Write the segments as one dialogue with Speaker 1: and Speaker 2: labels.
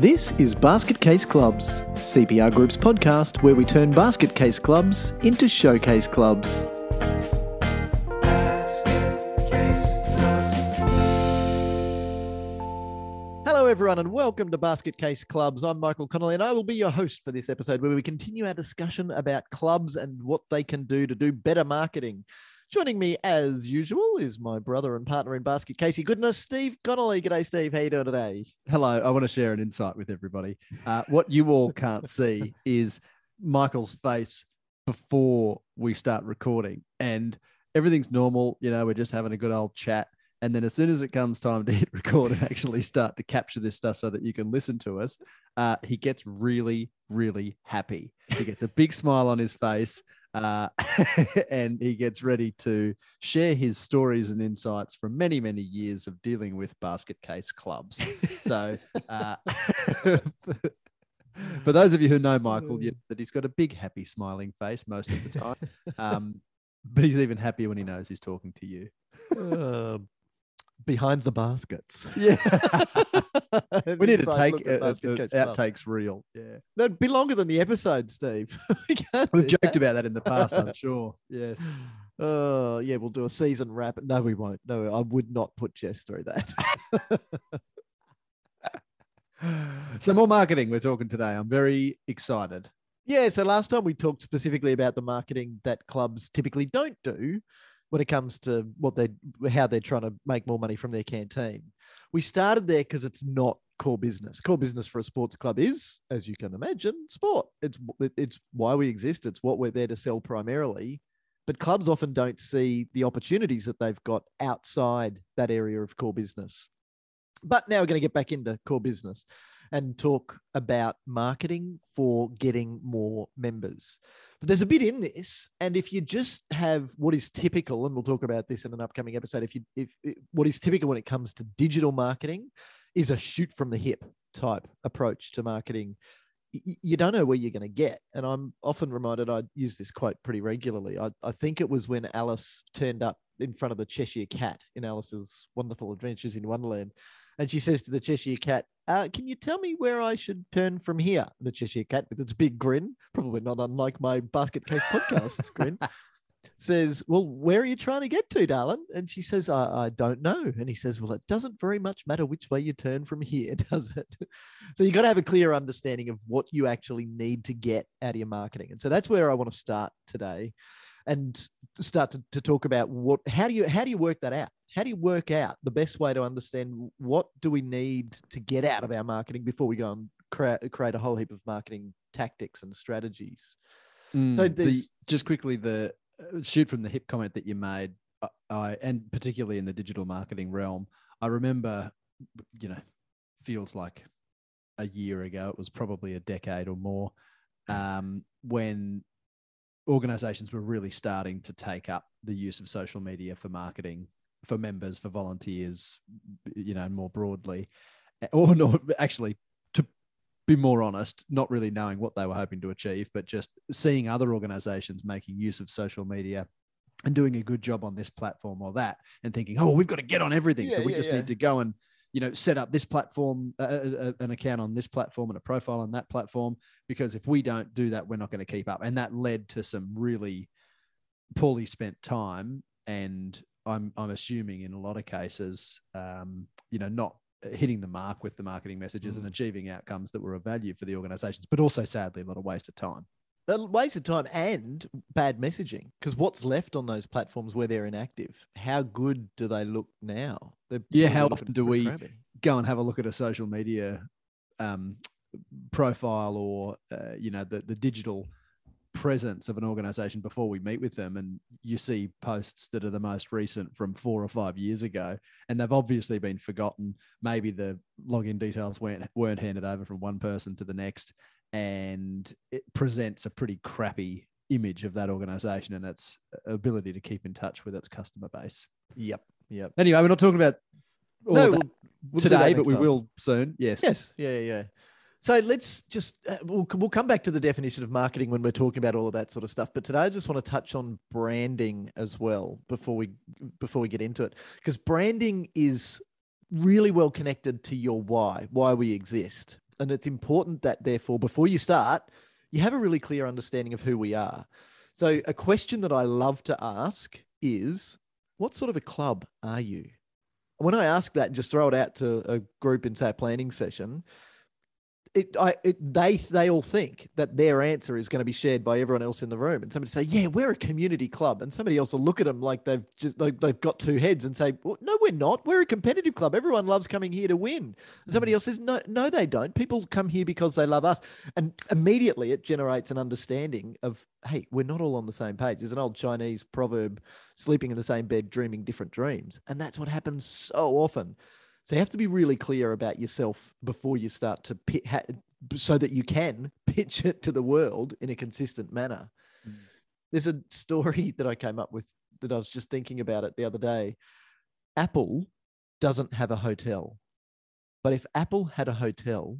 Speaker 1: This is Basket Case Clubs, CPR Group's podcast where we turn basket case clubs into showcase clubs. Hello, everyone, and welcome to Basket Case Clubs. I'm Michael Connolly, and I will be your host for this episode where we continue our discussion about clubs and what they can do to do better marketing. Joining me, as usual, is my brother and partner in basket, Casey Goodness, Steve Connolly. G'day, Steve. How you doing today?
Speaker 2: Hello. I want to share an insight with everybody. Uh, what you all can't see is Michael's face before we start recording, and everything's normal. You know, we're just having a good old chat. And then as soon as it comes time to hit record and actually start to capture this stuff so that you can listen to us, uh, he gets really, really happy. He gets a big smile on his face uh, and he gets ready to share his stories and insights from many, many years of dealing with basket case clubs. So, uh, for those of you who know Michael, you, that he's got a big, happy, smiling face most of the time. Um, but he's even happier when he knows he's talking to you.
Speaker 1: Uh, behind the baskets.
Speaker 2: Yeah. we need to take uh, uh, outtakes real. Yeah.
Speaker 1: That'd be longer than the episode, Steve.
Speaker 2: we We've joked that. about that in the past, I'm sure. Yes.
Speaker 1: Oh, yeah, we'll do a season wrap. No, we won't. No, I would not put Jess through that.
Speaker 2: so more marketing we're talking today. I'm very excited.
Speaker 1: Yeah, so last time we talked specifically about the marketing that clubs typically don't do when it comes to what they how they're trying to make more money from their canteen. We started there because it's not core business. Core business for a sports club is, as you can imagine, sport. It's it's why we exist. It's what we're there to sell primarily. But clubs often don't see the opportunities that they've got outside that area of core business. But now we're going to get back into core business and talk about marketing for getting more members. But there's a bit in this, and if you just have what is typical, and we'll talk about this in an upcoming episode. If you if, if what is typical when it comes to digital marketing is a shoot from the hip type approach to marketing you don't know where you're going to get. And I'm often reminded, I use this quote pretty regularly. I, I, think it was when Alice turned up in front of the Cheshire Cat in Alice's Wonderful Adventures in Wonderland. And she says to the Cheshire Cat, uh, Can you tell me where I should turn from here? The Cheshire Cat, with its big grin, probably not unlike my Basket Case podcast's grin, says, Well, where are you trying to get to, darling? And she says, I, I don't know. And he says, Well, it doesn't very much matter which way you turn from here, does it? so you've got to have a clear understanding of what you actually need to get out of your marketing. And so that's where I want to start today and start to, to talk about what how do you how do you work that out how do you work out the best way to understand what do we need to get out of our marketing before we go and create, create a whole heap of marketing tactics and strategies?
Speaker 2: Mm, so the, just quickly the uh, shoot from the hip comment that you made uh, I, and particularly in the digital marketing realm i remember you know feels like a year ago it was probably a decade or more um, when organizations were really starting to take up the use of social media for marketing for members, for volunteers, you know, more broadly, or not actually to be more honest, not really knowing what they were hoping to achieve, but just seeing other organizations making use of social media and doing a good job on this platform or that, and thinking, oh, we've got to get on everything, yeah, so we yeah, just yeah. need to go and you know set up this platform uh, uh, uh, an account on this platform and a profile on that platform because if we don't do that we're not going to keep up and that led to some really poorly spent time and I'm I'm assuming in a lot of cases, um, you know, not hitting the mark with the marketing messages mm. and achieving outcomes that were of value for the organizations, but also sadly a lot of waste of time.
Speaker 1: A waste of time and bad messaging because what's left on those platforms where they're inactive? How good do they look now?
Speaker 2: They're yeah, how often do we crabby. go and have a look at a social media um, profile or uh, you know the the digital presence of an organization before we meet with them and you see posts that are the most recent from four or five years ago and they've obviously been forgotten. Maybe the login details weren't weren't handed over from one person to the next and it presents a pretty crappy image of that organization and its ability to keep in touch with its customer base.
Speaker 1: Yep yep.
Speaker 2: Anyway we're not talking about no, we'll, we'll today but we time. will soon. Yes.
Speaker 1: Yes yeah yeah so let's just uh, we'll we'll come back to the definition of marketing when we're talking about all of that sort of stuff. But today I just want to touch on branding as well before we before we get into it because branding is really well connected to your why, why we exist. And it's important that, therefore, before you start, you have a really clear understanding of who we are. So, a question that I love to ask is what sort of a club are you? When I ask that and just throw it out to a group in, say, planning session, it, I, it, they, they all think that their answer is going to be shared by everyone else in the room, and somebody say, "Yeah, we're a community club," and somebody else will look at them like they've just like they've got two heads and say, well, "No, we're not. We're a competitive club. Everyone loves coming here to win." And somebody else says, "No, no, they don't. People come here because they love us," and immediately it generates an understanding of, "Hey, we're not all on the same page." There's an old Chinese proverb: "Sleeping in the same bed, dreaming different dreams," and that's what happens so often. So you have to be really clear about yourself before you start to pit, ha, so that you can pitch it to the world in a consistent manner. Mm. There's a story that I came up with that I was just thinking about it the other day. Apple doesn't have a hotel, but if Apple had a hotel,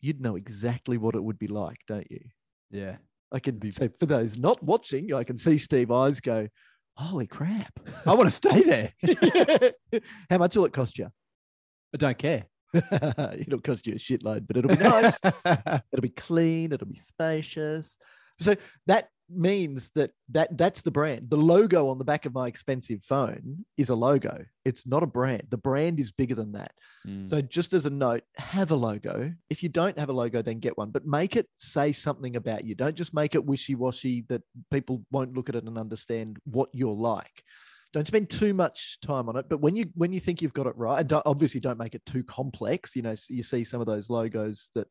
Speaker 1: you'd know exactly what it would be like, don't you?
Speaker 2: Yeah.
Speaker 1: I can be so for those not watching, I can see Steve eyes go, Holy crap.
Speaker 2: I want to stay there.
Speaker 1: How much will it cost you?
Speaker 2: I don't care.
Speaker 1: it'll cost you a shitload, but it'll be nice. it'll be clean. It'll be spacious. So that means that that that's the brand. The logo on the back of my expensive phone is a logo. It's not a brand. The brand is bigger than that. Mm. So just as a note, have a logo. If you don't have a logo, then get one. But make it say something about you. Don't just make it wishy-washy that people won't look at it and understand what you're like don't spend too much time on it but when you when you think you've got it right and don't, obviously don't make it too complex you know you see some of those logos that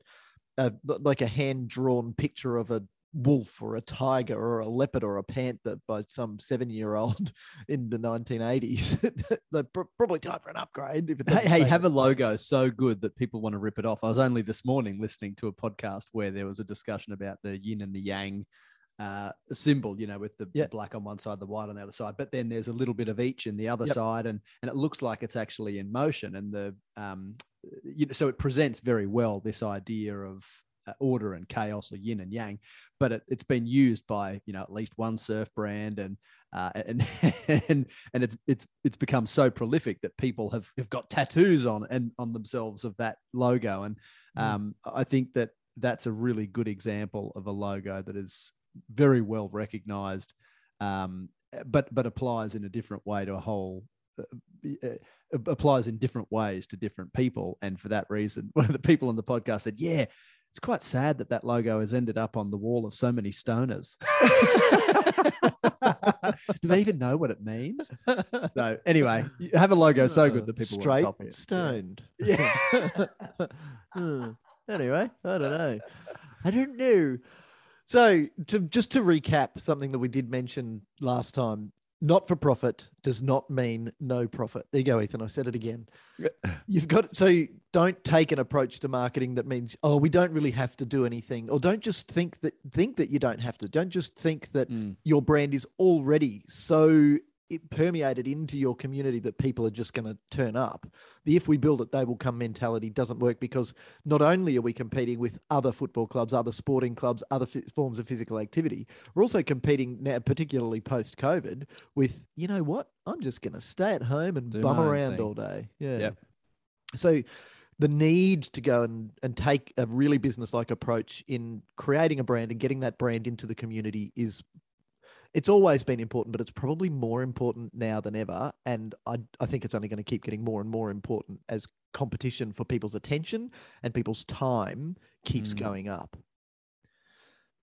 Speaker 1: are like a hand drawn picture of a wolf or a tiger or a leopard or a panther by some seven year old in the 1980s probably time for an upgrade if
Speaker 2: hey, hey have a logo so good that people want to rip it off. I was only this morning listening to a podcast where there was a discussion about the yin and the yang uh, symbol, you know, with the, yep. black on one side, the white on the other side. But then there's a little bit of each in the other yep. side, and and it looks like it's actually in motion. And the um, you know, so it presents very well this idea of uh, order and chaos, or yin and yang. But it, has been used by you know at least one surf brand, and uh, and and and it's it's it's become so prolific that people have have got tattoos on and on themselves of that logo. And mm. um, mm. I think that that's a really good example of a logo that is very well recognized, um, but but applies in a different way to a whole. Uh, uh, applies in different ways to different people, and for that reason, one of the people on the podcast said, "Yeah, it's quite sad that that logo has ended up on the wall of so many stoners. Do they even know what it means? No. Anyway, you have a logo so good that people
Speaker 1: straight
Speaker 2: copy it.
Speaker 1: stoned. Yeah. hmm. Anyway, I don't know. I don't know. So, to, just to recap something that we did mention last time, not for profit does not mean no profit. There you go, Ethan. I said it again. You've got so don't take an approach to marketing that means oh we don't really have to do anything, or don't just think that think that you don't have to. Don't just think that mm. your brand is already so it permeated into your community that people are just going to turn up. The if we build it, they will come mentality doesn't work because not only are we competing with other football clubs, other sporting clubs, other f- forms of physical activity, we're also competing now, particularly post COVID, with you know what? I'm just going to stay at home and Do bum around thing. all day. Yeah. Yep. So the need to go and, and take a really business like approach in creating a brand and getting that brand into the community is it's always been important, but it's probably more important now than ever. And I, I think it's only going to keep getting more and more important as competition for people's attention and people's time keeps mm. going up.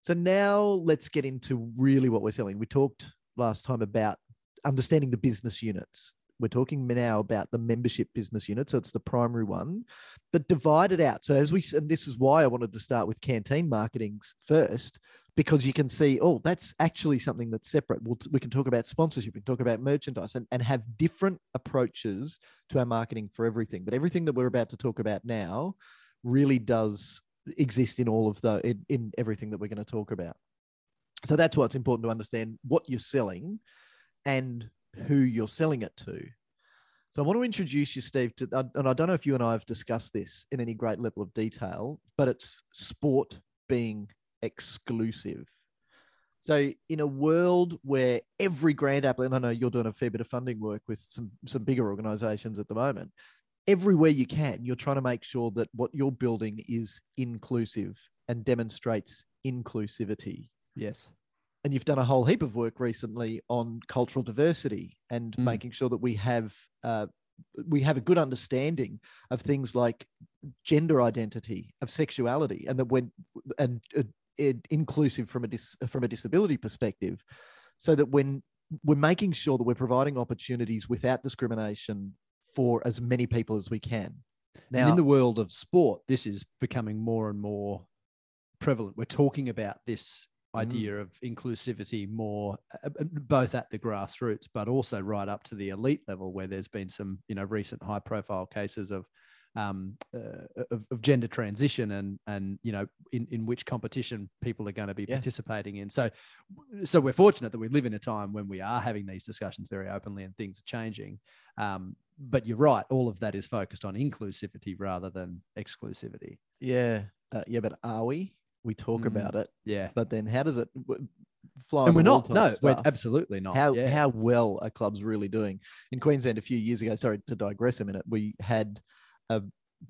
Speaker 1: So now let's get into really what we're selling. We talked last time about understanding the business units. We're talking now about the membership business unit. So it's the primary one, but divide it out. So as we, and this is why I wanted to start with canteen marketing first, because you can see, oh, that's actually something that's separate. We'll, we can talk about sponsorship, we can talk about merchandise and, and have different approaches to our marketing for everything. But everything that we're about to talk about now really does exist in all of the, in, in everything that we're going to talk about. So that's why it's important to understand what you're selling and who you're selling it to. So I want to introduce you, Steve, to, and I don't know if you and I have discussed this in any great level of detail, but it's sport being exclusive. So in a world where every grant applicant, I know you're doing a fair bit of funding work with some some bigger organisations at the moment, everywhere you can, you're trying to make sure that what you're building is inclusive and demonstrates inclusivity.
Speaker 2: Yes.
Speaker 1: And you've done a whole heap of work recently on cultural diversity and
Speaker 2: Mm.
Speaker 1: making sure that we have uh, we have a good understanding of things like gender identity, of sexuality, and that when and uh, it, inclusive from a dis, from a disability perspective, so that when we're making sure that we're providing opportunities without discrimination for as many people as we can.
Speaker 2: Now, and in the world of sport, this is becoming more and more prevalent. We're talking about this idea mm. of inclusivity more uh, both at the grassroots but also right up to the elite level where there's been some you know recent high profile cases of um, uh, of, of, gender transition and and you know in, in which competition people are going to be yeah. participating in. So so we're fortunate that we live in a time when we are having these discussions very openly and things are changing. Um, but you're right all of that is focused on inclusivity rather than exclusivity.
Speaker 1: Yeah. Uh, yeah but are we we talk mm, about it.
Speaker 2: Yeah.
Speaker 1: But then how does it fly?
Speaker 2: And we're not. No, stuff? we're absolutely not.
Speaker 1: How
Speaker 2: yeah.
Speaker 1: how well are clubs really doing in Queensland? A few years ago, sorry to digress a minute, we had a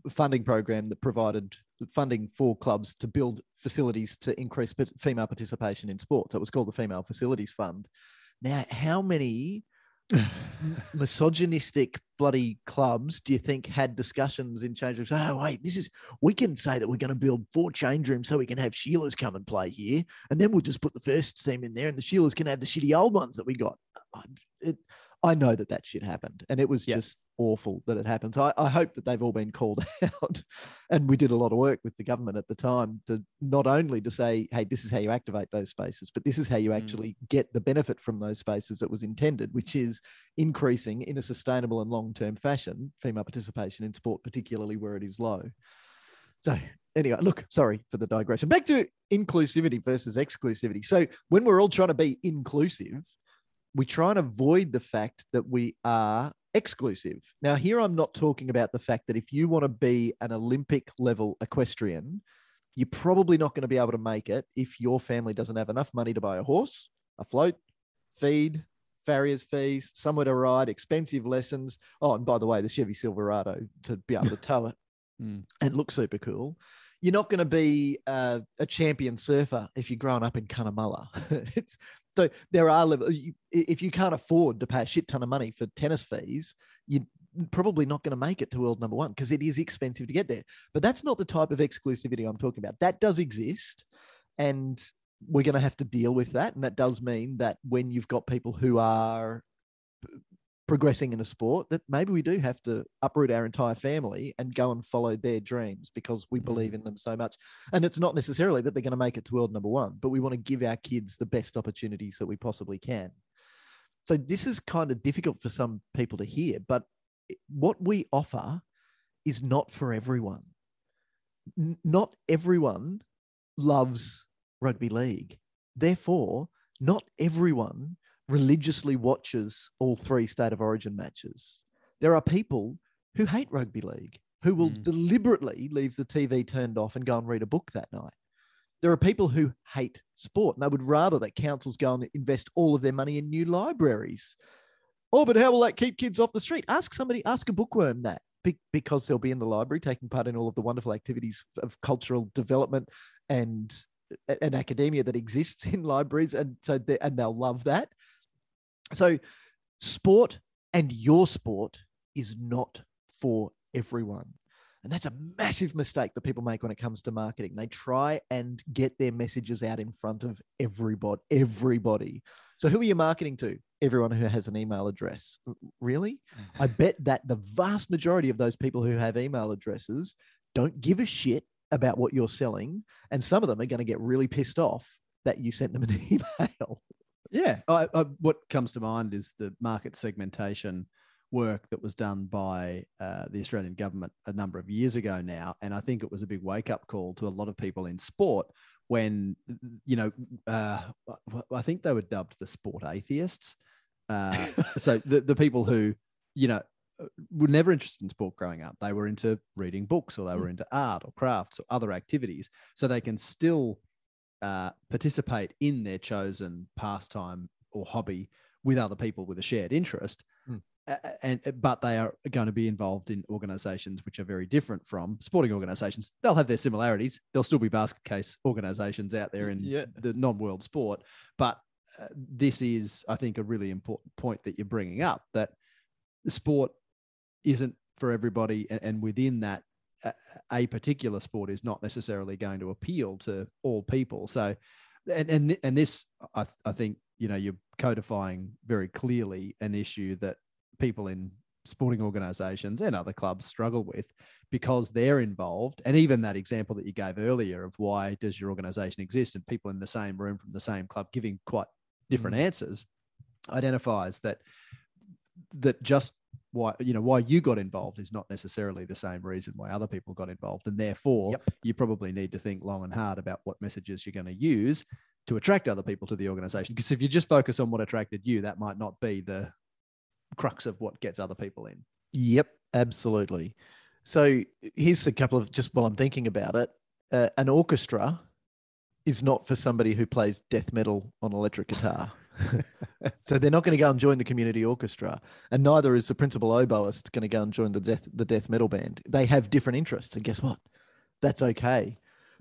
Speaker 1: funding program that provided funding for clubs to build facilities to increase female participation in sport. So it was called the Female Facilities Fund. Now, how many misogynistic bloody clubs do you think had discussions in change rooms? Oh, wait, this is we can say that we're going to build four change rooms so we can have Sheilas come and play here, and then we'll just put the first team in there, and the Sheilas can have the shitty old ones that we got. It, I know that that shit happened, and it was yep. just awful that it happened. So I, I, hope that they've all been called out. and we did a lot of work with the government at the time to not only to say, hey, this is how you activate those spaces, but this is how you mm. actually mm. get the benefit from those spaces that was intended, which is increasing in a sustainable and long-term fashion female participation in sport, particularly where it is low. So anyway, look, sorry for the digression. Back to inclusivity versus exclusivity. So when we're all trying to be inclusive, we try and avoid the fact that we are exclusive. Now, here I'm not talking about the fact that if you want to be an Olympic level equestrian, you're probably not going to be able to make it if your family doesn't have enough money to buy a horse, a float, feed, farrier's fees, somewhere to ride, expensive lessons. Oh, and by the way, the Chevy Silverado to be able to tow it mm. and look super cool. You're not going to be a champion surfer if you're growing up in Cunnamulla. so there are levels. If you can't afford to pay a shit ton of money for tennis fees, you're probably not going to make it to world number one because it is expensive to get there. But that's not the type of exclusivity I'm talking about. That does exist, and we're going to have to deal with that. And that does mean that when you've got people who are progressing in a sport that maybe we do have to uproot our entire family and go and follow their dreams because we mm-hmm. believe in them so much. And it's not necessarily that they're going to make it to world number one, but we want to give our kids the best opportunities that we possibly can. So this is kind of difficult for some people to hear, but what we offer is not for everyone. N- not everyone loves rugby league. Therefore, not everyone religiously watches all three state of origin matches. There are people who hate rugby league who will mm. deliberately leave the TV turned off and go and read a book that night. There are people who hate sport and they would rather that councils go and invest all of their money in new libraries. Oh, but how will that keep kids off the street? Ask somebody, ask a bookworm that because they'll be in the library taking part in all of the wonderful activities of cultural development and an academia that exists in libraries and so they, and they'll love that so, sport and your sport is not for everyone. And that's a massive mistake that people make when it comes to marketing. They try and get their messages out in front of everybody. Everybody. So who are you marketing to? Everyone who has an email address. Really? I bet that the vast majority of those people who have email addresses don't give a shit about what you're selling. And some of them are going to get really pissed off that you sent them an email.
Speaker 2: Yeah, I, I, what comes to mind is the market segmentation work that was done by uh, the Australian government a number of years ago now, and I think it was a big wake up call to a lot of people in sport when you know uh, I think they were dubbed the sport atheists. Uh, so the the people who you know were never interested in sport growing up. They were into reading books or they were mm. into art or crafts or other activities. So they can still uh, participate in their chosen pastime or hobby with other people with a shared interest. Mm. and but they are going to be involved in organizations which are very different from sporting organizations they'll have their similarities there'll still be basket case organizations out there in yeah. the non-world sport but uh, this is i think a really important point that you're bringing up that sport isn't for everybody and, and within that a, particular sport is not necessarily going to appeal to all people so and and, and this I, I think you know you're codifying very clearly an issue that people in sporting organizations and other clubs struggle with because they're involved and even that example that you gave earlier of why does your organization exist and people in the same room from the same club giving quite different mm. answers identifies that that just why you know why you got involved is not necessarily the same reason why other people got involved and therefore yep. you probably need to think long and hard about what messages you're going to use to attract other people to the organization because if you just focus on what attracted you that might not be the crux of what gets other people in.
Speaker 1: Yep absolutely. So here's a couple of just while i'm thinking about it uh, an orchestra is not for somebody who plays death metal on electric guitar so they're not going to go and join the community orchestra, and neither is the principal oboist going to go and join the death the death metal band. They have different interests, and guess what? That's okay.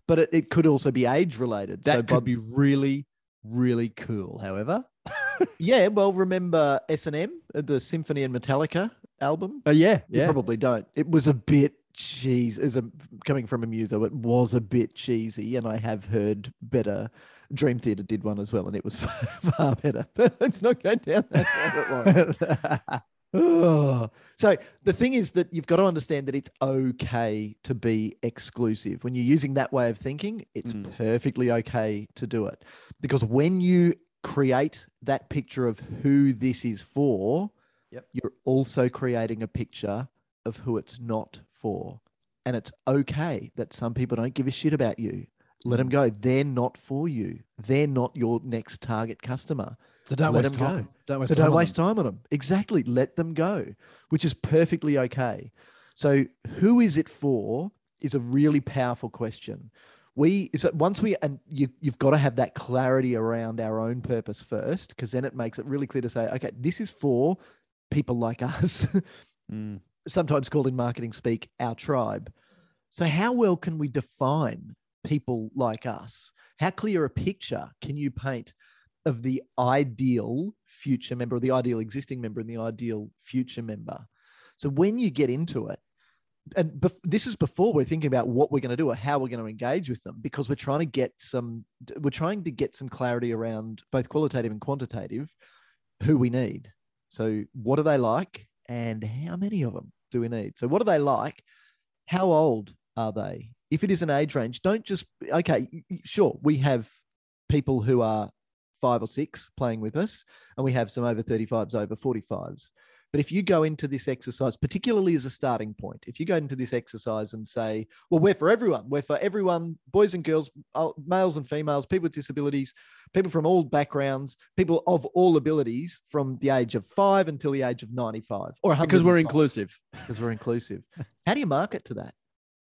Speaker 1: But it, it could also be age related.
Speaker 2: That so could be really, really cool. However,
Speaker 1: yeah. Well, remember S and M, uh, the Symphony and Metallica album?
Speaker 2: Oh yeah, yeah.
Speaker 1: You probably don't. It was a bit cheese. As a coming from a muso, it was a bit cheesy, and I have heard better Dream Theater did one as well, and it was far, far better. But let's not go down that oh. So the thing is that you've got to understand that it's okay to be exclusive. When you're using that way of thinking, it's mm. perfectly okay to do it. Because when you create that picture of who this is for,
Speaker 2: yep.
Speaker 1: you're also creating a picture of who it's not for. And it's okay that some people don't give a shit about you. Let them go. They're not for you. They're not your next target customer.
Speaker 2: So don't
Speaker 1: let
Speaker 2: waste
Speaker 1: them
Speaker 2: time.
Speaker 1: go. Don't waste so time don't waste time on them. Exactly. Let them go, which is perfectly okay. So who is it for? Is a really powerful question. We so once we and you you've got to have that clarity around our own purpose first, because then it makes it really clear to say, okay, this is for people like us, mm. sometimes called in marketing speak our tribe. So how well can we define people like us? How clear a picture can you paint of the ideal future member, or the ideal existing member, and the ideal future member? So when you get into it, and bef- this is before we're thinking about what we're going to do or how we're going to engage with them because we're trying to get some we're trying to get some clarity around both qualitative and quantitative who we need so what are they like and how many of them do we need so what are they like how old are they if it is an age range, don't just okay. Sure, we have people who are five or six playing with us, and we have some over 35s, over 45s. But if you go into this exercise, particularly as a starting point, if you go into this exercise and say, well, we're for everyone, we're for everyone, boys and girls, uh, males and females, people with disabilities, people from all backgrounds, people of all abilities from the age of five until the age of 95 or
Speaker 2: Because we're inclusive.
Speaker 1: Because we're inclusive. How do you market to that?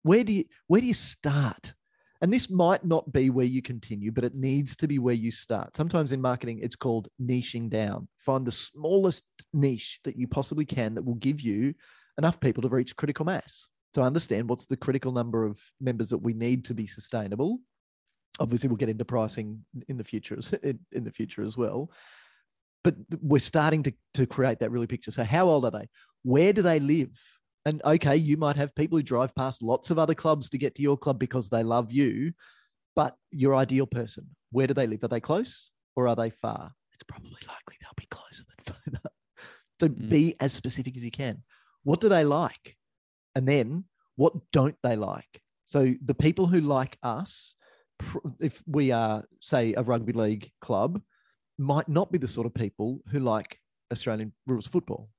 Speaker 1: Where do you where do you start? And this might not be where you continue but it needs to be where you start. Sometimes in marketing it's called niching down. Find the smallest niche that you possibly can that will give you enough people to reach critical mass. To understand what's the critical number of members that we need to be sustainable obviously we'll get into pricing in the future in the future as well. But we're starting to, to create that really picture. So how old are they? Where do they live and okay, you might have people who drive past lots of other clubs to get to your club because they love you, but your ideal person, where do they live? Are they close or are they far? It's probably likely they'll be closer than further. so mm. be as specific as you can. What do they like? And then what don't they like? So the people who like us, if we are, say, a rugby league club, might not be the sort of people who like Australian rules football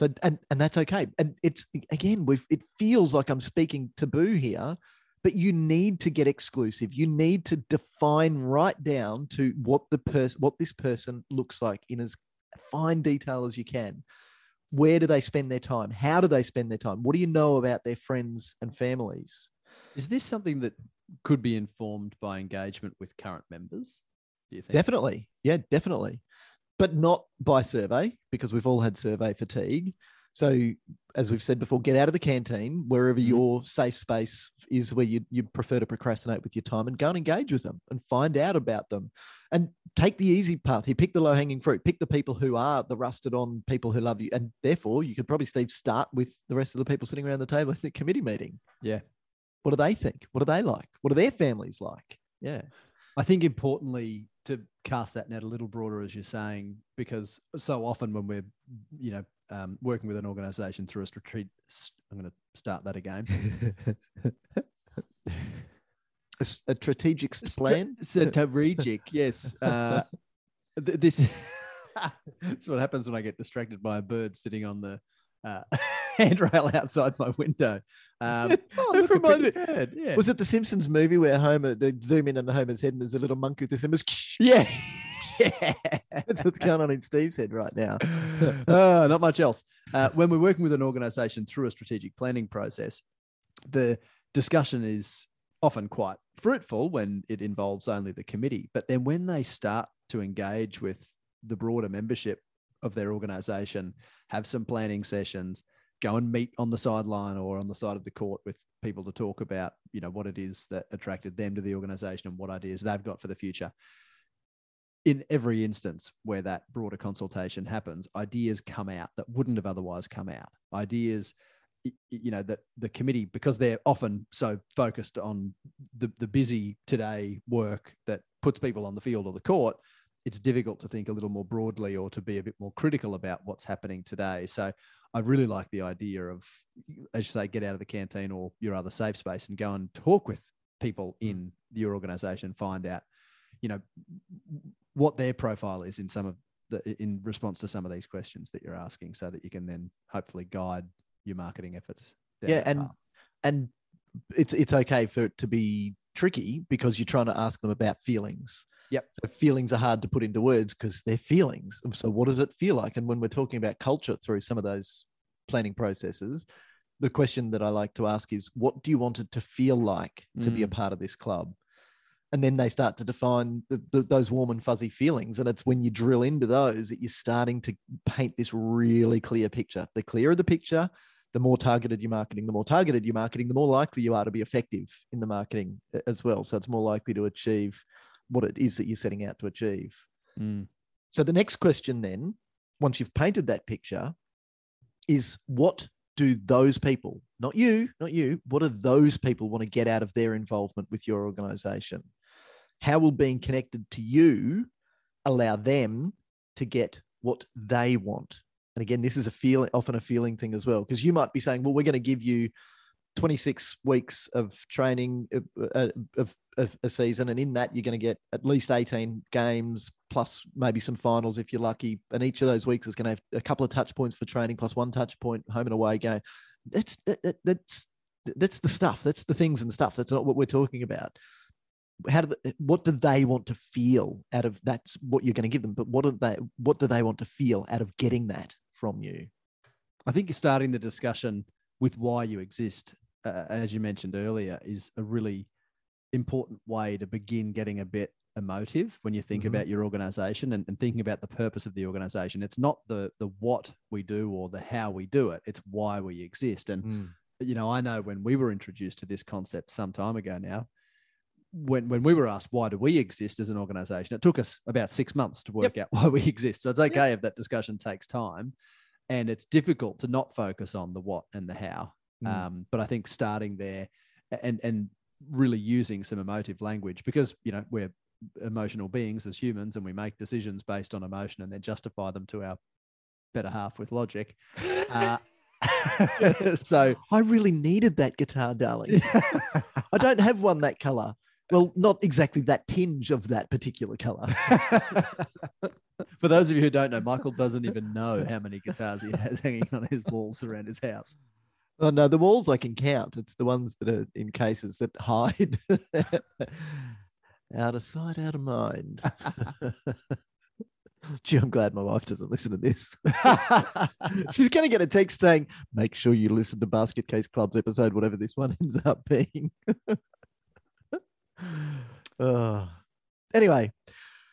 Speaker 1: so and and that's okay. And it's again, we it feels like I'm speaking taboo here, but you need to get exclusive. You need to define right down to what the person what this person looks like in as fine detail as you can. Where do they spend their time? How do they spend their time? What do you know about their friends and families?
Speaker 2: Is this something that could be informed by engagement with current members?
Speaker 1: Do you think? Definitely. Yeah, definitely but not by survey because we've all had survey fatigue. So, as we've said before, get out of the canteen wherever
Speaker 2: Mhm.
Speaker 1: your safe space is where you, you prefer to procrastinate with your time and go and engage with them and find out about them and take the easy path. You pick the low hanging fruit, pick the people who are the rusted on people who love you. And therefore, you could probably, Steve, start with the rest of the people sitting around the table at the committee meeting.
Speaker 2: Yeah.
Speaker 1: What do they think? What are they like? What are their families like? Yeah.
Speaker 2: I think importantly to cast that net a little broader, as you're saying, because so often when we're, you know, um, working with an organization through a strategic, I'm going to start that again.
Speaker 1: A strategic plan.
Speaker 2: Strategic, yes. Uh, th- this that's what happens when I get distracted by a bird sitting on the uh, handrail outside my window. Um, oh, look,
Speaker 1: reminded.
Speaker 2: Yeah.
Speaker 1: Was it the Simpsons movie where Homer they zoom in on Homer's head and there's a little monkey with this image?
Speaker 2: yeah. yeah.
Speaker 1: That's what's going on in Steve's head right now.
Speaker 2: uh, not much else. Uh, when we're working with an organization through a strategic planning process, the discussion is often quite fruitful when it involves only the committee. But then when they start to engage with the broader membership of their organization, have some planning sessions, go and meet on the sideline or on the side of the court with people to talk about, you know, what it is that attracted them to the organization and what ideas they've got for the future in every instance where that broader consultation happens, ideas come out that wouldn't have otherwise come out. Ideas, you know, that the committee, because they're often so focused on the, the busy today work that puts people on the field or the court, it's difficult to think a little more broadly or to be a bit more critical about what's happening today. So I really like the idea of, as you say, get out of the canteen or your other safe space and go and talk with people in mm. your organization, find out, you know, what their profile is in some of the in response to some of these questions that you're asking so that you can then hopefully guide your marketing efforts
Speaker 1: Yeah, and
Speaker 2: path.
Speaker 1: and it's it's okay for it to be tricky because you're trying to ask them about feelings.
Speaker 2: Yep.
Speaker 1: So feelings are hard to put into words because they're feelings. So what does it feel like? And when we're talking about culture through some of those planning processes, the question that I like to ask is, what do you want it to feel like to be a
Speaker 2: Mm.
Speaker 1: part of this club? And then they start to define the, the, those warm and fuzzy feelings. And it's when you drill into those that you're starting to paint this really clear picture. The clearer the picture, the more targeted your marketing, the more targeted your marketing, the more likely you are to be effective in the marketing as well. So it's more likely to achieve what it is that you're setting out to achieve.
Speaker 2: Mm.
Speaker 1: So the next question then, once you've painted that picture, is what do those people, not you, not you, what do those people want to get out of their involvement with your organization? How will being connected to you allow them to get what they want? And again, this is a feeling, often a feeling thing as well, because you might be saying, well, we're going to give you 26 weeks of training uh, uh, of, of a season, and in that you're going to get at least 18 games plus maybe some finals if you're lucky. And each of those weeks is going to have a couple of touch points for training plus one touch point home and away game. That's that, that, that's that's the stuff. That's the things and stuff. That's not what we're talking about. How do they, what do they want to feel out of that's what you're going to give them? But what do they what do they want to feel out of getting that from you?
Speaker 2: I think starting the discussion with why you exist, uh, as you mentioned earlier, is a really important way to begin getting a bit emotive when you think
Speaker 1: Mhm.
Speaker 2: about your organization and, and thinking about the purpose of the organization. It's not the the what we do or the how we do it. It's why we exist. And you know, I know when we were introduced to this concept some time ago now, when when we were asked why do we exist as an organization, it took us about six months to work out why we exist. So it's okay if that discussion takes time, and it's difficult to not focus on the what and the how.
Speaker 1: Mm.
Speaker 2: Um, but I think starting there and and really using some emotive language because you know we're emotional beings as humans and we make decisions based on emotion and then justify them to our better half with logic. Uh, so
Speaker 1: I really needed that guitar, darling. I don't have one that color. Well, not exactly that tinge of that particular color.
Speaker 2: For those of you who don't know, Michael doesn't even know how many guitars he has hanging on his walls around his house.
Speaker 1: Oh no, the walls I can count. It's the ones that are in cases that hide. out of sight, out of mind. Gee, I'm glad my wife doesn't listen to this. She's going to get a text saying, "Make sure you listen to Basket Case Club's episode, whatever this one ends up being." Oh. Anyway,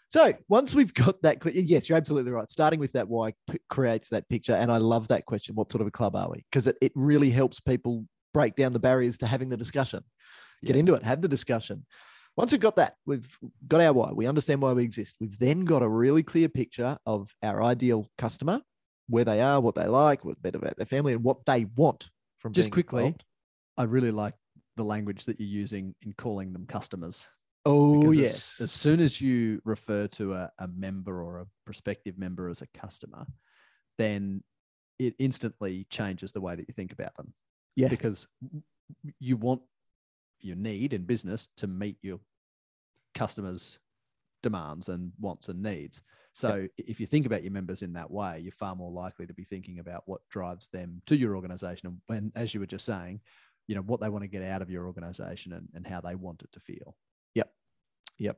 Speaker 1: So once we've got that, yes, you're absolutely right. Starting with that why p- creates that picture. And I love that question. What sort of a club are we? Because it, it really helps people break down the barriers to having the discussion. Get
Speaker 2: Yeah.
Speaker 1: into it, have the discussion. Once we've got that, we've got our why. We understand why we exist. We've then got a really clear picture of our ideal customer, where they are, what they like, what bit about their family, and what they want from
Speaker 2: Just quickly,
Speaker 1: involved.
Speaker 2: I really like the language that you're using in calling them customers.
Speaker 1: Oh
Speaker 2: Because
Speaker 1: yes,
Speaker 2: As, soon as you refer to a, a member or a prospective member as a customer, then it instantly changes the way that you think about them.
Speaker 1: Yeah.
Speaker 2: Because you want you need in business to meet your customers' demands and wants and needs. So i- if you think about your members in that way, you're far more likely to be thinking about what drives them to your organization and when, as you were just saying, you know, what they want to get out of your organization and, and how they want it to feel.
Speaker 1: Yep. Yep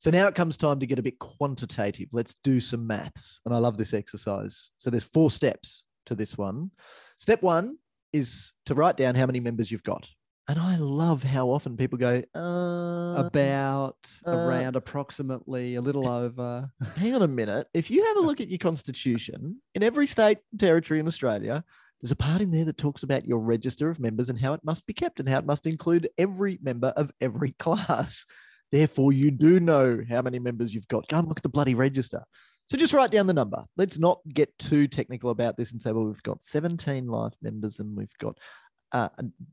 Speaker 1: so now it comes time to get a bit quantitative. Let's do some maths. And I love this exercise. So there's four steps to this one. Step one is to write down how many members you've got. And I love how often people go, uh,
Speaker 2: about
Speaker 1: uh,
Speaker 2: around approximately a little over
Speaker 1: hang on a minute. If you have a look at your constitution, in every state and territory in Australia, there's a part in there that talks about your register of members and how it must be kept and how it must include every member of every class. Therefore, you do know how many members you've got. Go and look at the bloody register. So just write down the number. Let's not get too technical about this and say, well, we've got 17 life members and we've got uh,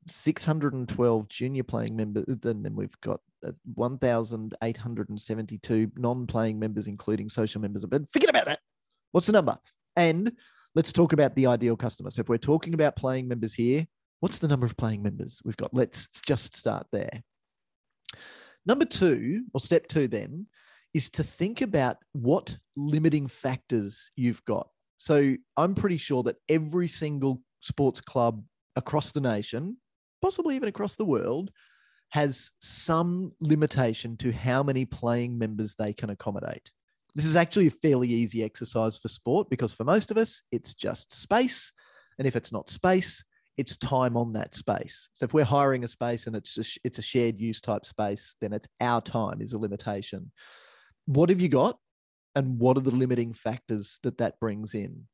Speaker 1: 612 junior playing members, and then we've got uh, 1,872 non-playing members, including social members. But forget about that. What's the number? And let's talk about the ideal customer. So if we're talking about playing members here, what's the number of playing members we've got? Let's just start there. Number two, or step two, then, is to think about what limiting factors you've got. So I'm pretty sure that every single sports club across the nation, possibly even across the world, has some limitation to how many playing members they can accommodate. This is actually a fairly easy exercise for sport because for most of us, it's just space. And if it's not space, it's time on that space. So if we're hiring a space and it's a, it's a shared use type space, then it's our time is a limitation. What have you got? And what are the limiting factors that that brings in?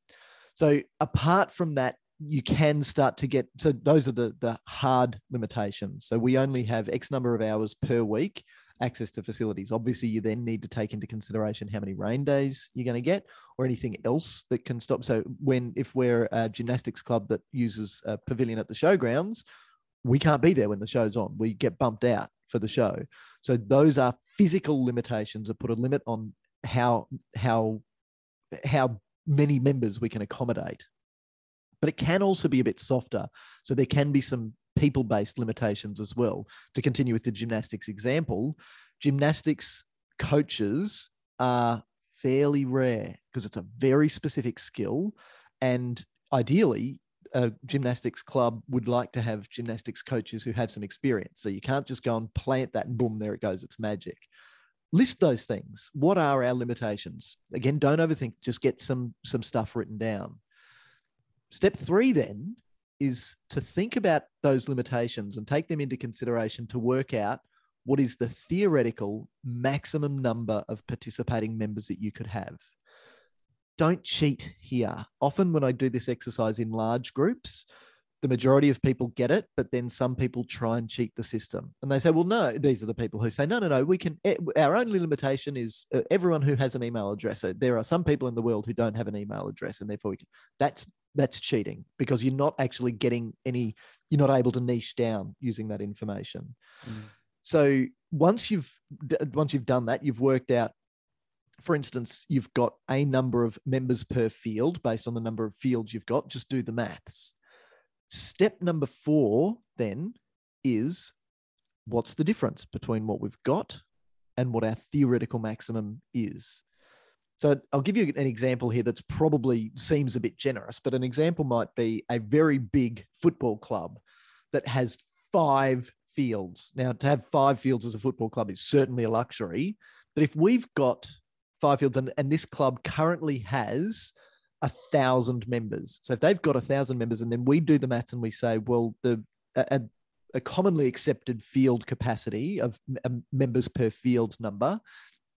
Speaker 1: So apart from that, you can start to get so those are the the hard limitations. So we only have X number of hours per week access to facilities. Obviously, you then need to take into consideration how many rain days you're going to get or anything else that can stop. So when if we're a gymnastics club that uses a pavilion at the showgrounds, we can't be there when the show's on. We get bumped out for the show. So those are physical limitations that put a limit on how how how many members we can accommodate. But it can also be a bit softer. So there can be some people based limitations as well. To continue with the gymnastics example, gymnastics coaches are fairly rare because it's a very specific skill. And ideally, a gymnastics club would like to have gymnastics coaches who have some experience. So you can't just go and plant that and boom, there it goes. It's magic. List those things. What are our limitations? Again, don't overthink. Just get some some stuff written down. Step three then is to think about those limitations and take them into consideration to work out what is the theoretical maximum number of participating members that you could have. Don't cheat here. Often, when I do this exercise in large groups, the majority of people get it, but then some people try and cheat the system. And they say, well, no, these are the people who say, no, no, no, we can, our only limitation is uh, everyone who has an email address. So there are some people in the world who don't have an email address, and therefore we can, that's that's cheating because you're not actually getting any you're not able to niche down using that information
Speaker 2: Mm.
Speaker 1: so once you've once you've done that you've worked out for instance you've got a number of members per field based on the number of fields you've got just do the maths step number 4 then is what's the difference between what we've got and what our theoretical maximum is so I'll give you an example here that's probably seems a bit generous, but an example might be a very big football club that has five fields. Now, to have five fields as a football club is certainly a luxury, but if we've got five fields and, and this club currently has a thousand members, so if they've got a thousand members, and then we do the maths and we say, well, the a, a commonly accepted field capacity of members per field number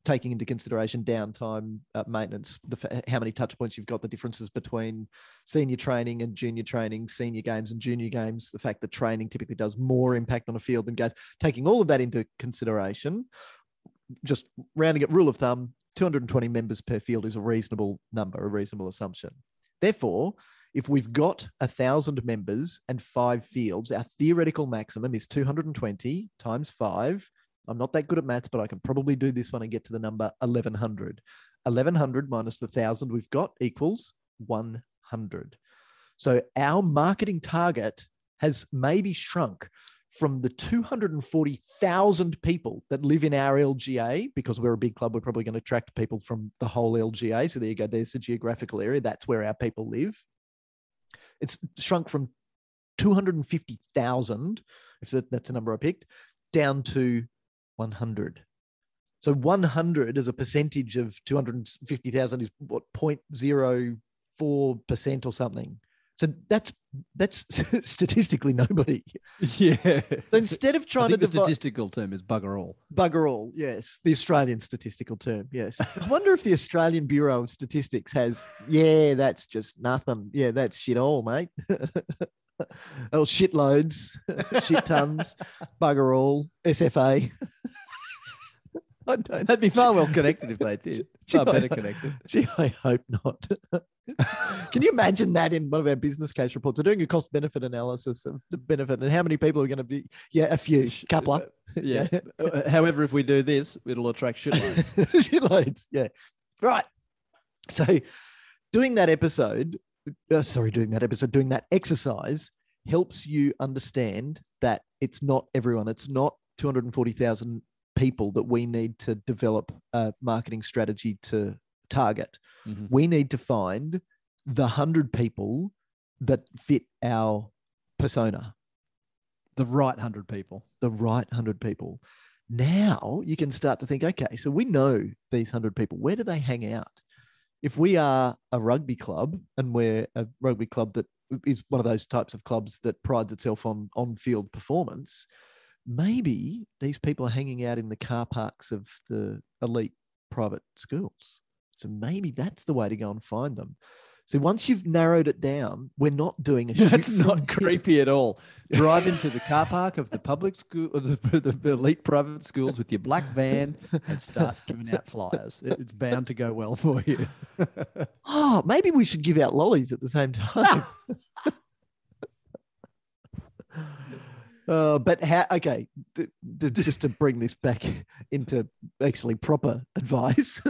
Speaker 1: taking into consideration downtime, uh, maintenance, the, how many touch points you've got, the differences between senior training and junior training, senior games and junior games, the fact that training typically does more impact on a field than games, taking all of that into consideration, just rounding it, rule of thumb, 220 members per field is a reasonable number, a reasonable assumption. Therefore, if we've got a thousand members and five fields, our theoretical maximum is 220 times five. I'm not that good at maths, but I can probably do this one and get to the number 1100. 1100 minus the thousand we've got equals 100. So our marketing target has maybe shrunk from the 240,000 people that live in our LGA, because we're a big club, we're probably going to attract people from the whole LGA. So there you go. There's the geographical area. That's where our people live. It's shrunk from 250,000, if that's the number I picked, down to 100. So 100 as a percentage of 250,000 is what 0.04% or something. So that's that's statistically nobody.
Speaker 2: Yeah.
Speaker 1: So instead of trying to
Speaker 2: the statistical term is bugger all.
Speaker 1: Bugger all, yes. The Australian statistical term, yes. I wonder if the Australian Bureau of Statistics has, yeah, that's just nothing. Yeah, that's shit all, mate. oh, shit loads, shit tons, bugger all, SFA.
Speaker 2: I don't. They'd be far well connected if they did. Far better connected.
Speaker 1: Gee, I hope not. Can you imagine that in one of our business case reports? We're doing a cost benefit analysis of the benefit and how many people are going to be. Yeah, a few, couple. Of,
Speaker 2: yeah. Uh, however, if we do this, it'll attract shitloads.
Speaker 1: shitloads. Yeah. Right. So, doing that episode, uh, sorry, doing that episode, doing that exercise helps you understand that it's not everyone. It's not 240,000 people that we need to develop a marketing strategy to target. Mm-hmm. We need to find the 100 people that fit our persona.
Speaker 2: The right 100 people.
Speaker 1: The right 100 people. Now you can start to think okay, so we know these 100 people. Where do they hang out? If we are a rugby club and we're a rugby club that is one of those types of clubs that prides itself on on field performance, maybe these people are hanging out in the car parks of the elite private schools. So maybe that's the way to go and find them. So once you've narrowed it down, we're not doing a.
Speaker 2: That's not creepy at all. Drive into the car park of the public school, of the, the, elite private schools with your black van, and start giving out flyers. It's bound to go well for you.
Speaker 1: oh, maybe we should give out lollies at the same time. Uh, but how? Okay, d- d- just to bring this back into actually proper advice,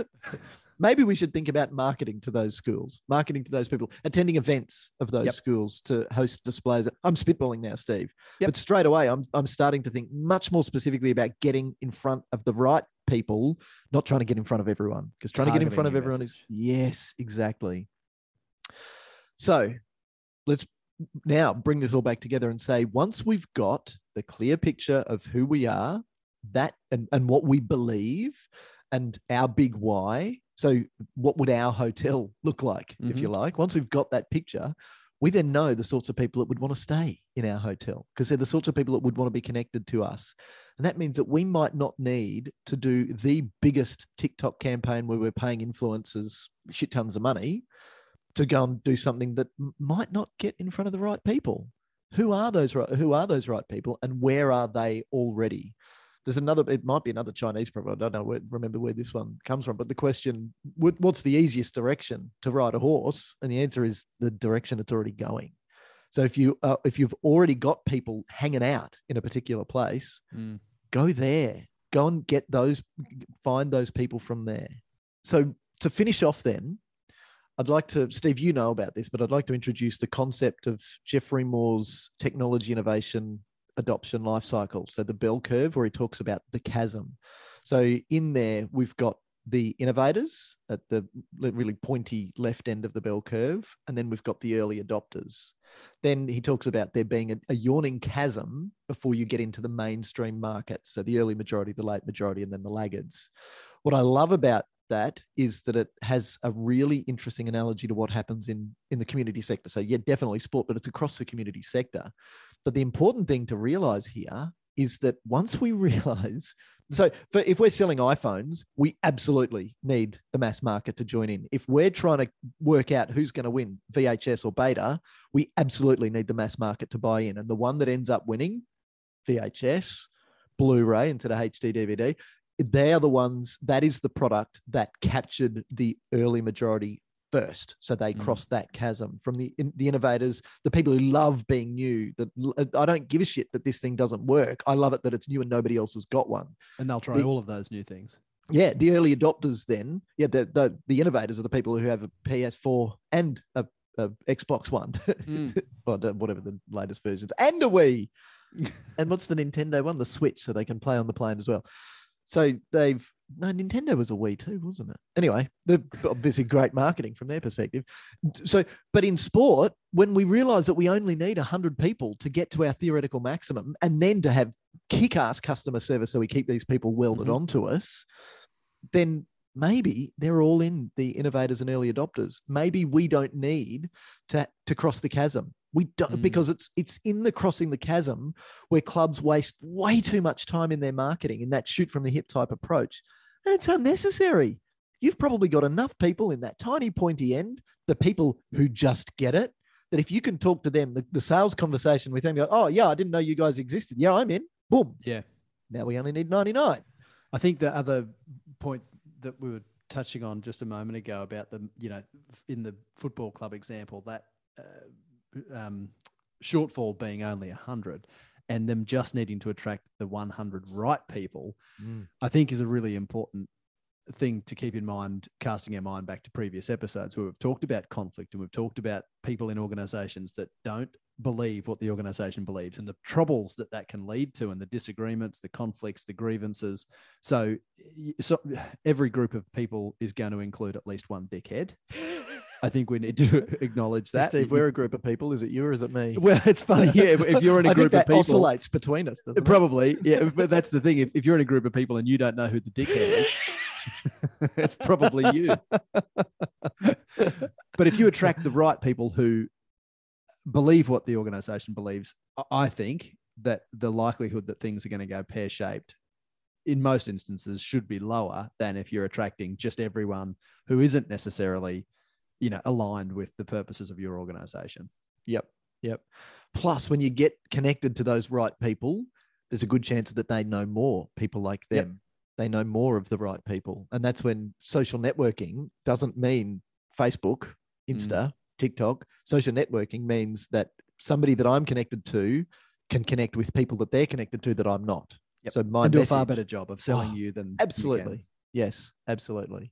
Speaker 1: maybe we should think about marketing to those schools, marketing to those people, attending events of those yep. schools to host displays. I'm spitballing now, Steve. Yep. But straight away, I'm I'm starting to think much more specifically about getting in front of the right people, not trying to get in front of everyone, because trying Targeting to get in front of everyone message. is yes, exactly. So let's now bring this all back together and say once we've got the clear picture of who we are that and, and what we believe and our big why so what would our hotel look like mm-hmm. if you like once we've got that picture we then know the sorts of people that would want to stay in our hotel because they're the sorts of people that would want to be connected to us and that means that we might not need to do the biggest tiktok campaign where we're paying influencers shit tons of money to go and do something that might not get in front of the right people. Who are those? Who are those right people, and where are they already? There's another. It might be another Chinese proverb. I don't know. Where, remember where this one comes from, but the question: What's the easiest direction to ride a horse? And the answer is the direction it's already going. So if you uh, if you've already got people hanging out in a particular place, mm. go there. Go and get those. Find those people from there. So to finish off, then I'd like to, Steve, you know about this, but I'd like to introduce the concept of Geoffrey Moore's technology innovation adoption life cycle. So the bell curve, where he talks about the chasm. So in there, we've got the innovators at the really pointy left end of the bell curve, and then we've got the early adopters. Then he talks about there being a, a yawning chasm before you get into the mainstream market. So the early majority, the late majority, and then the laggards. What I love about that is that it has a really interesting analogy to what happens in in the community sector. So yeah, definitely sport, but it's across the community sector. But the important thing to realize here is that once we realize So for, if we're selling iPhones, we absolutely need the mass market to join in. If we're trying to work out who's going to win VHS or beta, we absolutely need the mass market to buy in. And the one that ends up winning VHS, Blu-ray instead of HD DVD, they are the ones that is the product that captured the early majority first so they mm. cross that chasm from the in, the innovators the people who love being new that i don't give a shit that this thing doesn't work. I love it that it's new and nobody else has got one.
Speaker 2: And they'll try the, all of those new things.
Speaker 1: Yeah the early adopters then yeah the, the the innovators are the people who have a ps4 and a, a xbox one. Mm. or whatever the latest versions. And a wii! And what's the nintendo one? The switch so they can play on the plane as well. So they've no Nintendo was a Wii too, wasn't it? Anyway, the obviously great marketing from their perspective. So, but in sport, when we realize that we only need hundred people to get to our theoretical maximum, and then to have kick-ass customer service, so we keep these people welded mm-hmm. onto us, then maybe they're all in the innovators and early adopters. Maybe we don't need to to cross the chasm. We don't mm. because it's it's in the crossing the chasm where clubs waste way too much time in their marketing in that shoot from the hip type approach. And it's unnecessary. You've probably got enough people in that tiny pointy end, the people who just get it, that if you can talk to them, the, the sales conversation with them, go, oh yeah, I didn't know you guys existed. Yeah, I'm in. Boom.
Speaker 2: Yeah.
Speaker 1: Now we only need 99.
Speaker 2: I think the other point that we were touching on just a moment ago about the, you know, in the football club example, that uh, um, shortfall being only 100 and them just needing to attract the 100 right people, mm. I think is a really important thing to keep in mind, casting our mind back to previous episodes where we've talked about conflict and we've talked about people in organizations that don't believe what the organization believes and the troubles that that can lead to and the disagreements the conflicts the grievances so so every group of people is going to include at least one dickhead I think we need to acknowledge that.
Speaker 1: Steve, we're a group of people. Is it you or is it me?
Speaker 2: Well, it's funny. Yeah, if you're in a group of people,
Speaker 1: oscillates between us.
Speaker 2: Probably, it? yeah. But that's the thing. If, if you're in a group of people and you don't know who the dickhead is, it's probably you. but if you attract the right people who believe what the organization believes, I think that the likelihood that things are going to go pear shaped in most instances should be lower than if you're attracting just everyone who isn't necessarily you know aligned with the purposes of your organization.
Speaker 1: Yep yep. Plus when you get connected to those right people there's a good chance that they know more people like them. Yep. they know more of the right people. And that's when social networking doesn't mean facebook insta mm. tiktok. Social networking means that somebody that i'm connected to can connect with people that they're connected to that i'm not.
Speaker 2: Yep. so my and do message, a far better job of selling oh, you than
Speaker 1: absolutely. You yes absolutely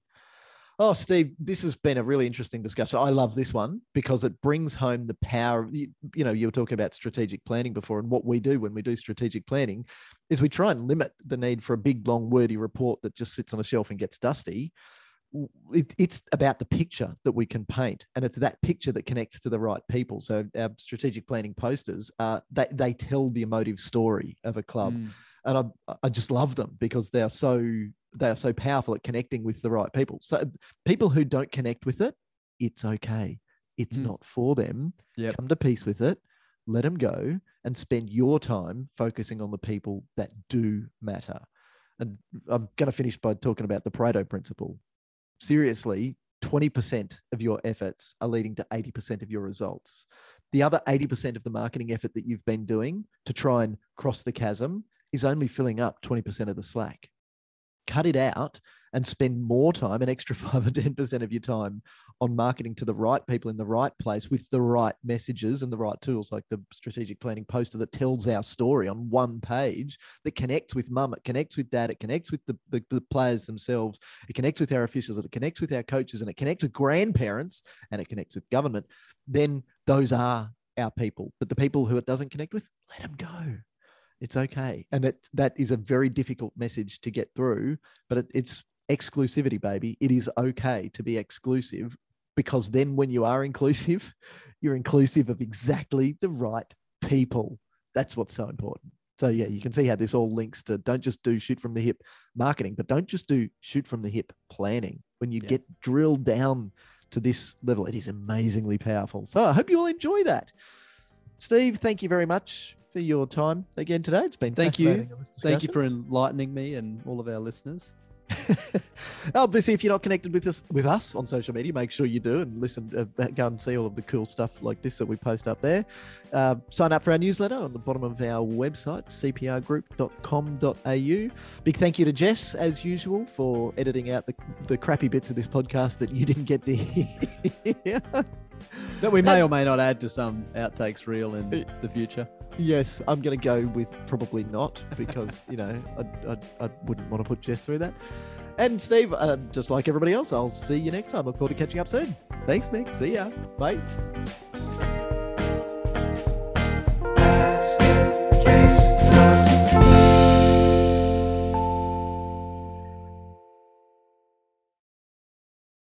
Speaker 1: Oh, Steve, this has been a really interesting discussion. I love this one because it brings home the power. You, you know, you were talking about strategic planning before, and what we do when we do strategic planning is we try and limit the need for a big, long, wordy report that just sits on a shelf and gets dusty. It, it's about the picture that we can paint, and it's that picture that connects to the right people. So our strategic planning posters, uh, they they tell the emotive story of a club. Mm and I, I just love them because they are so they are so powerful at connecting with the right people. So people who don't connect with it, it's okay. It's mm. not for them.
Speaker 2: Yep.
Speaker 1: Come to peace with it. Let them go and spend your time focusing on the people that do matter. And I'm going to finish by talking about the Pareto principle. Seriously, 20% of your efforts are leading to 80% of your results. The other 80% of the marketing effort that you've been doing to try and cross the chasm is only filling up 20% of the slack. Cut it out and spend more time, an extra five or 10% of your time on marketing to the right people in the right place with the right messages and the right tools, like the strategic planning poster that tells our story on one page that connects with mum, it connects with dad, it connects with the, the, the players themselves, it connects with our officials, it connects with our coaches, and it connects with grandparents and it connects with government. Then those are our people. But the people who it doesn't connect with, let them go. It's okay. And it, that is a very difficult message to get through, but it, it's exclusivity, baby. It is okay to be exclusive because then when you are inclusive, you're inclusive of exactly the right people. That's what's so important. So yeah, you can see how this all links to don't just do shoot from the hip marketing, but don't just do shoot from the hip planning. When you yeah. get drilled down to this level, it is amazingly powerful. So I hope you all enjoy that. Steve, thank you very much for your time again today. It's been
Speaker 2: thank you, thank you for enlightening me and all of our listeners.
Speaker 1: Obviously, if you're not connected with us with us on social media, make sure you do and listen. Uh, go and see all of the cool stuff like this that we post up there. Uh, sign up for our newsletter on the bottom of our website, cprgroup.com.au. Big thank you to Jess, as usual, for editing out the, the crappy bits of this podcast that you didn't get to hear.
Speaker 2: That we may or may not add to some outtakes reel in the future.
Speaker 1: Yes, I'm going to go with probably not because, you know, I, I, I wouldn't want to put Jess through that. And Steve, uh, just like everybody else, I'll see you next time. Look forward to catching up soon.
Speaker 2: Thanks, Mick. See ya.
Speaker 1: Bye.